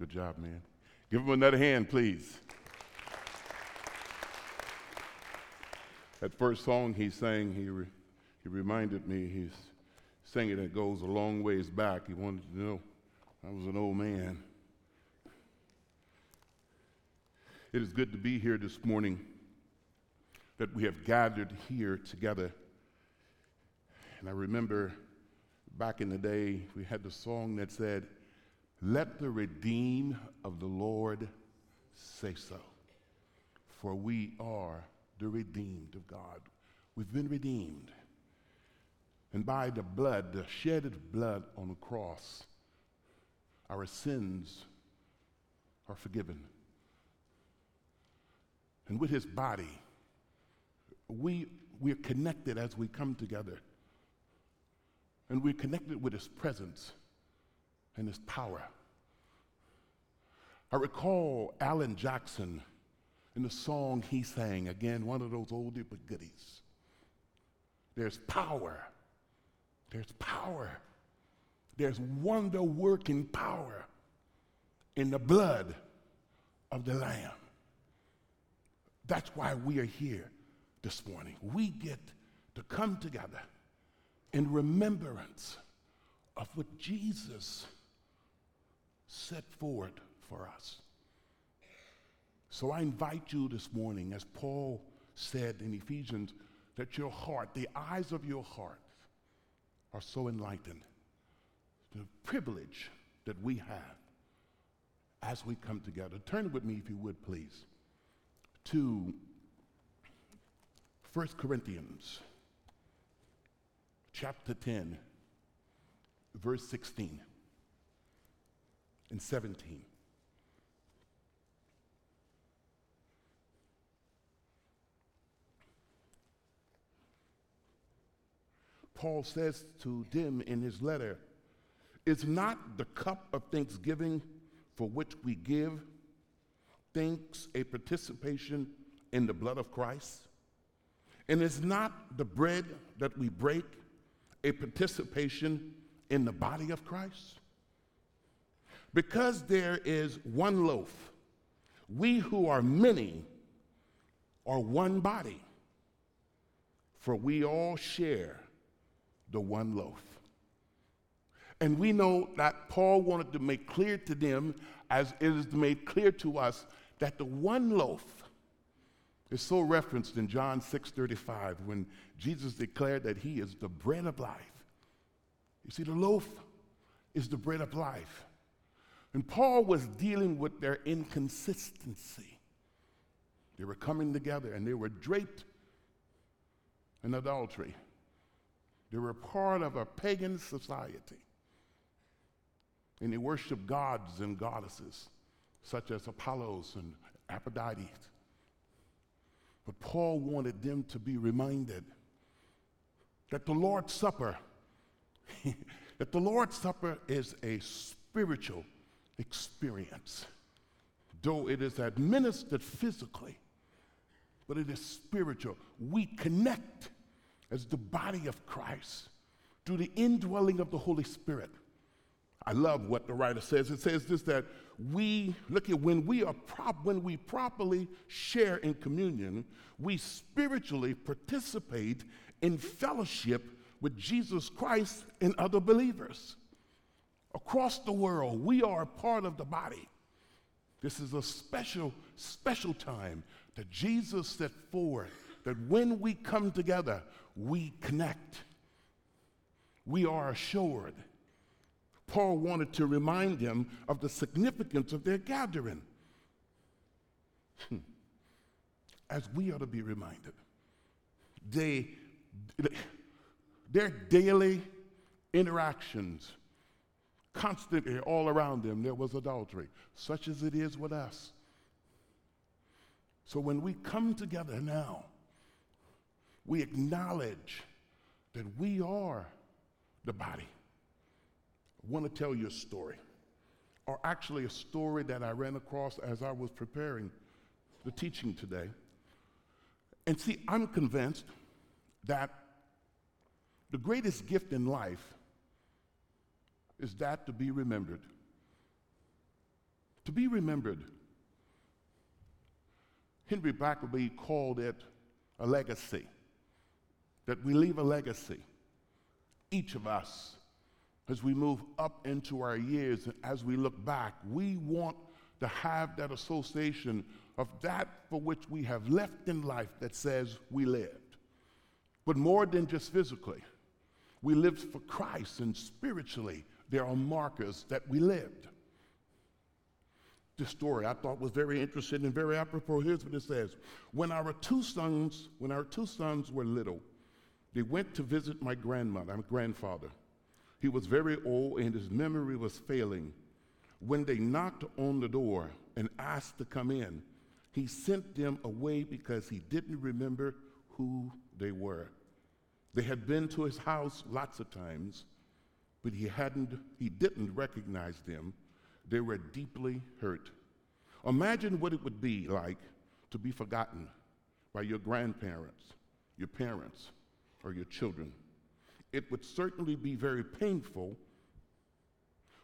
Good job, man. Give him another hand, please. That first song he sang, he, re- he reminded me, he's singing it goes a long ways back. He wanted to know I was an old man. It is good to be here this morning, that we have gathered here together. And I remember back in the day, we had the song that said, Let the redeemed of the Lord say so, for we are the redeemed of God. We've been redeemed. And by the blood, the shedded blood on the cross, our sins are forgiven. And with his body, we, we're connected as we come together. And we're connected with his presence and his power. I recall Alan Jackson in the song he sang, again, one of those oldie but goodies. There's power. There's power. There's wonder working power in the blood of the Lamb. That's why we are here this morning. We get to come together in remembrance of what Jesus set forward for us. So I invite you this morning, as Paul said in Ephesians, that your heart, the eyes of your heart, are so enlightened. The privilege that we have as we come together. Turn with me, if you would, please, to 1 Corinthians chapter 10, verse 16 and 17. Paul says to them in his letter, Is not the cup of thanksgiving for which we give thanks a participation in the blood of Christ? And is not the bread that we break a participation in the body of Christ? Because there is one loaf, we who are many are one body, for we all share the one loaf. And we know that Paul wanted to make clear to them, as it is made clear to us, that the one loaf is so referenced in John 6:35 when Jesus declared that he is the bread of life. You see, the loaf is the bread of life. And Paul was dealing with their inconsistency. They were coming together and they were draped in adultery. They were part of a pagan society. And they worshiped gods and goddesses, such as Apollos and Aphrodite. But Paul wanted them to be reminded that the Lord's Supper, that the Lord's Supper is a spiritual experience. Though it is administered physically, but it is spiritual. We connect as the body of Christ through the indwelling of the Holy Spirit. I love what the writer says. It says this that we look at when we are prop, when we properly share in communion, we spiritually participate in fellowship with Jesus Christ and other believers. Across the world, we are a part of the body. This is a special, special time that Jesus set forward that when we come together, we connect. We are assured. Paul wanted to remind them of the significance of their gathering. Hmm. As we ought to be reminded. They, their daily interactions, constantly all around them, there was adultery, such as it is with us. So when we come together now, we acknowledge that we are the body. I want to tell you a story, or actually a story that I ran across as I was preparing the teaching today. And see, I'm convinced that the greatest gift in life is that to be remembered. To be remembered. Henry Blackaby called it a legacy, that we leave a legacy. Each of us, as we move up into our years and as we look back, we want to have that association of that for which we have left in life that says we lived. But more than just physically, we lived for Christ, and spiritually, there are markers that we lived. This story I thought was very interesting and very apropos. Here's what it says When our two sons, when our two sons were little, they went to visit my grandmother, my grandfather. He was very old and his memory was failing. When they knocked on the door and asked to come in, he sent them away because he didn't remember who they were. They had been to his house lots of times, but he hadn't he didn't recognize them. They were deeply hurt. Imagine what it would be like to be forgotten by your grandparents, your parents, or your children. It would certainly be very painful.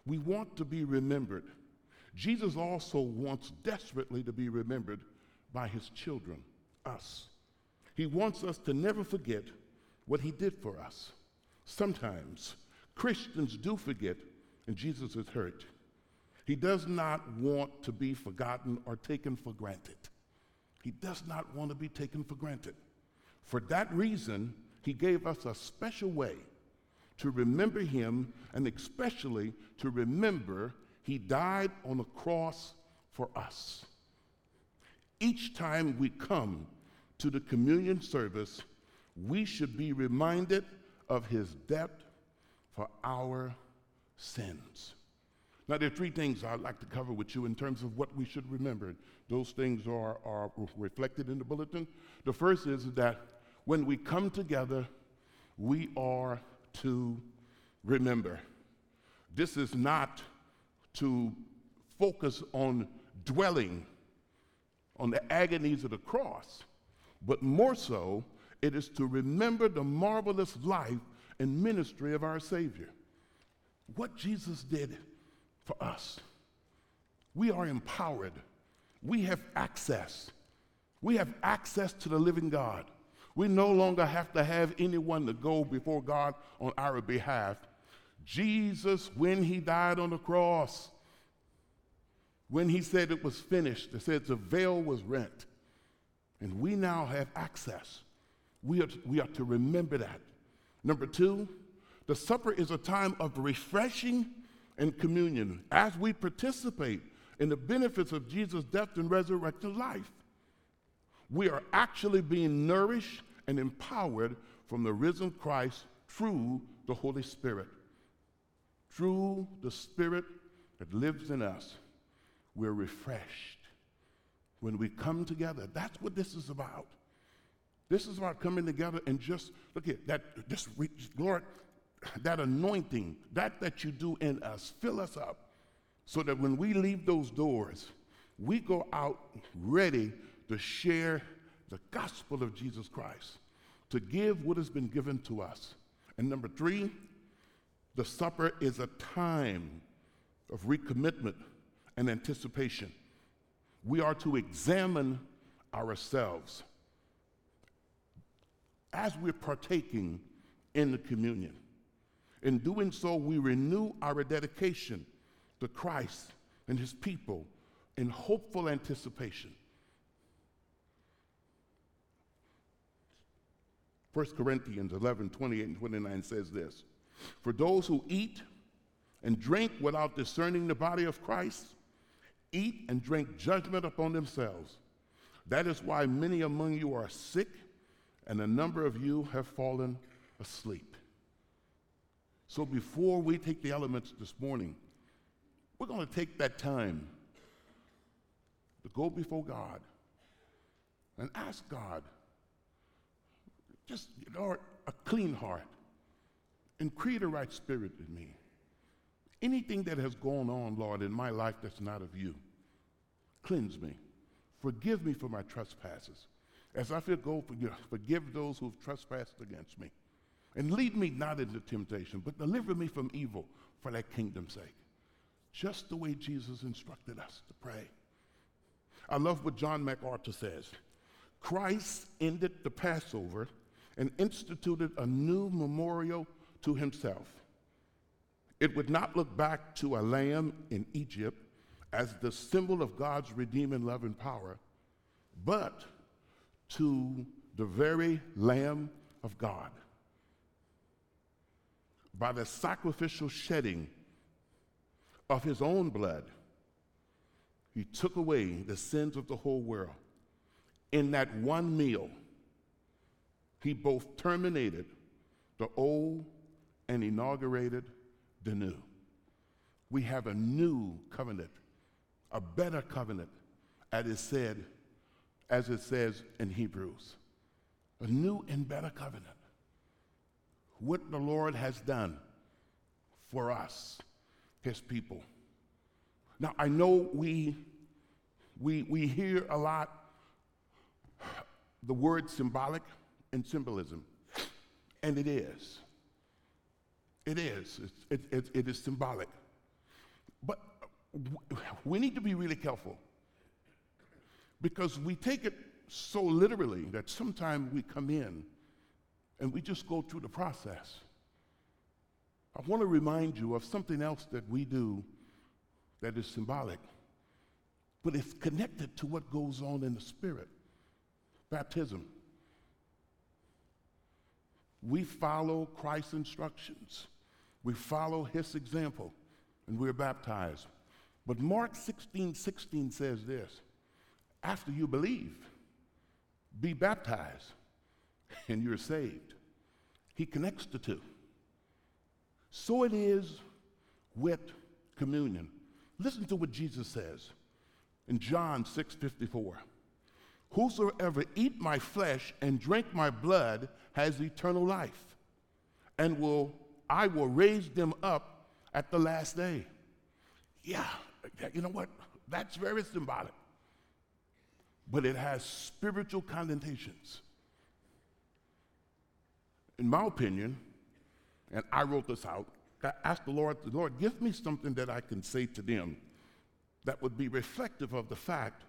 We want to be remembered. Jesus also wants desperately to be remembered by his children, us. He wants us to never forget what he did for us. Sometimes Christians do forget, and Jesus is hurt. He does not want to be forgotten or taken for granted. He does not want to be taken for granted. For that reason, he gave us a special way to remember him and especially to remember he died on the cross for us. Each time we come to the communion service, we should be reminded of his death for our sins. Now, there are three things I'd like to cover with you in terms of what we should remember. Those things are, are reflected in the bulletin. The first is that when we come together, we are to remember. This is not to focus on dwelling on the agonies of the cross, but more so it is to remember the marvelous life and ministry of our Savior. What Jesus did for us. We are empowered. We have access. We have access to the living God. We no longer have to have anyone to go before God on our behalf. Jesus, when he died on the cross, when he said it was finished, it said the veil was rent. And we now have access. We are, to, we are to remember that. Number two, the supper is a time of refreshing and communion as we participate in the benefits of Jesus' death and resurrected life. We are actually being nourished and empowered from the risen Christ through the Holy Spirit. Through the Spirit that lives in us, we're refreshed. When we come together, that's what this is about. This is about coming together and just look at that. Just Lord, that anointing, that that you do in us, fill us up, so that when we leave those doors, we go out ready to share the gospel of Jesus Christ, to give what has been given to us. And number three, the supper is a time of recommitment and anticipation. We are to examine ourselves as we're partaking in the communion. In doing so, we renew our dedication to Christ and his people in hopeful anticipation. 1 Corinthians 11 28 and 29 says this For those who eat and drink without discerning the body of Christ eat and drink judgment upon themselves. That is why many among you are sick and a number of you have fallen asleep. So before we take the elements this morning, we're going to take that time to go before God and ask God, just, Lord, a clean heart and create a right spirit in me. Anything that has gone on, Lord, in my life that's not of you, cleanse me. Forgive me for my trespasses. As I feel go, forgive those who have trespassed against me. And lead me not into temptation, but deliver me from evil for that kingdom's sake. just the way Jesus instructed us to pray. I love what John MacArthur says. Christ ended the Passover and instituted a new memorial to himself. It would not look back to a lamb in Egypt as the symbol of God's redeeming love and power, but to the very Lamb of God. By the sacrificial shedding of his own blood, he took away the sins of the whole world. In that one meal, he both terminated the old and inaugurated the new. We have a new covenant, a better covenant, as it said, as it says in Hebrews. A new and better covenant. What the Lord has done for us, his people. Now I know we we we hear a lot the word symbolic and symbolism. And it is. It is. It, it, it is symbolic. But we need to be really careful because we take it so literally that sometimes we come in and we just go through the process. I want to remind you of something else that we do that is symbolic, but it's connected to what goes on in the spirit baptism. We follow Christ's instructions. We follow his example, and we're baptized. But Mark 16 16 says this after you believe, be baptized, and you're saved. He connects the two. So it is with communion. Listen to what Jesus says in John 6 54. Whosoever eat my flesh and drink my blood has eternal life, and will I will raise them up at the last day. Yeah, you know what? That's very symbolic. But it has spiritual connotations. In my opinion, and I wrote this out, I asked the Lord, the Lord, give me something that I can say to them that would be reflective of the fact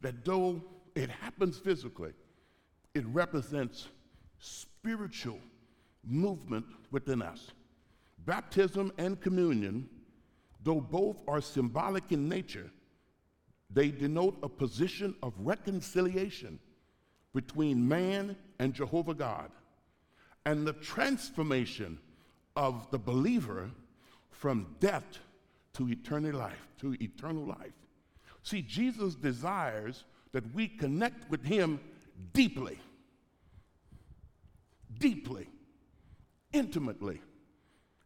that though it happens physically, it represents spiritual movement within us. Baptism and communion, though both are symbolic in nature, they denote a position of reconciliation between man and Jehovah God and the transformation of the believer from death to eternal life, to eternal life. See, Jesus desires that we connect with Him deeply, deeply, intimately.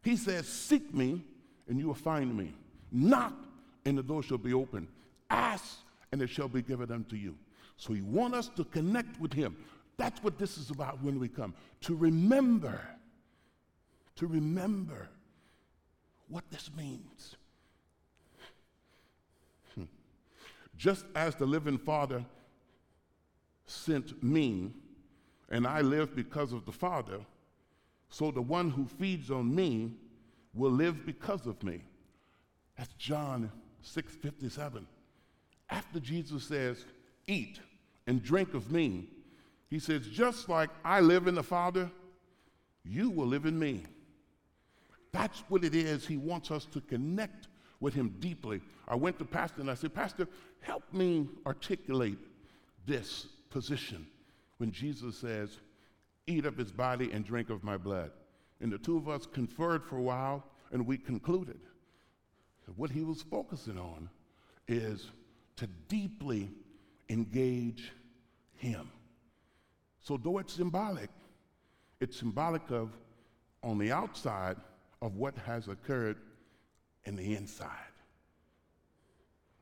He says, Seek me and you will find me. Knock and the door shall be open. Ask and it shall be given unto you. So He wants us to connect with Him. That's what this is about when we come. To remember, to remember what this means. Hmm. Just as the living Father sent me, and I live because of the Father, so the one who feeds on me will live because of me. That's John 6:57. After Jesus says, "Eat and drink of me," he says, "Just like I live in the Father, you will live in me." That's what it is. He wants us to connect with him deeply. I went to Pastor and I said, Pastor, help me articulate this position when Jesus says, Eat of his body and drink of my blood. And the two of us conferred for a while and we concluded that what he was focusing on is to deeply engage him. So, though it's symbolic, it's symbolic of on the outside of what has occurred in the inside.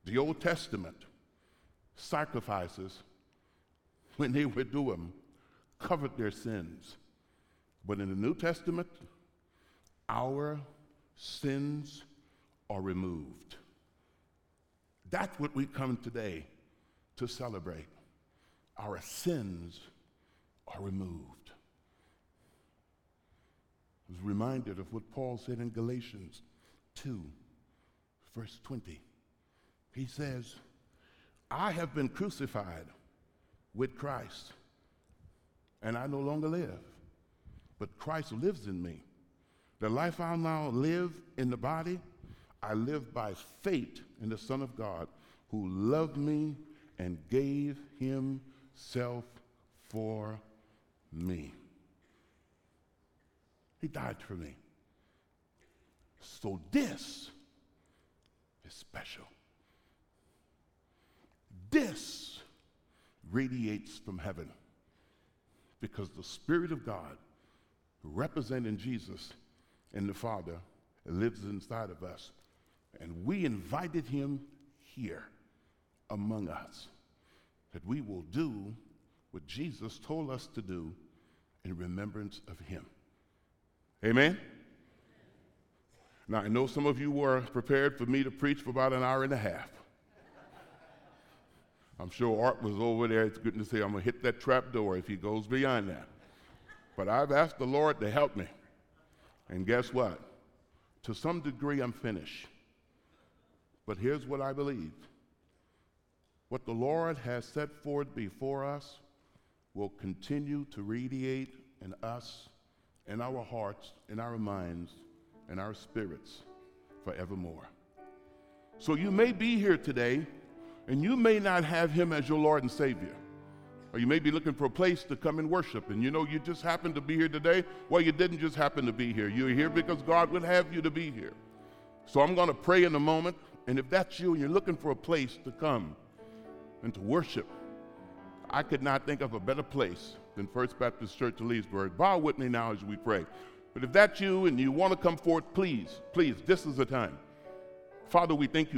The Old Testament sacrifices, when they would do them, covered their sins. But in the New Testament, our sins are removed. That's what we come today to celebrate. Our sins are removed. I was reminded of what Paul said in Galatians 2, verse 20. He says, I have been crucified with Christ, and I no longer live, but Christ lives in me. The life I now live in the body, I live by faith in the Son of God who loved me and gave himself for me. He died for me. So this is special. This radiates from heaven because the Spirit of God, representing Jesus and the Father, lives inside of us. And we invited him here among us that we will do what Jesus told us to do in remembrance of him. Amen? Now, I know some of you were prepared for me to preach for about an hour and a half. I'm sure Art was over there. It's good to say I'm going to hit that trap door if he goes beyond that. But I've asked the Lord to help me. And guess what? To some degree, I'm finished. But here's what I believe what the Lord has set forth before us will continue to radiate in us, in our hearts, in our minds, in our spirits forevermore. So you may be here today and you may not have him as your Lord and Savior. Or you may be looking for a place to come and worship, and you know you just happened to be here today. Well, you didn't just happen to be here. You're here because God would have you to be here. So I'm going to pray in a moment, and if that's you and you're looking for a place to come and to worship, I could not think of a better place than First Baptist Church of Leesburg. Bow with me now as we pray. But if that's you and you want to come forth, please, please, this is the time. Father, we thank you.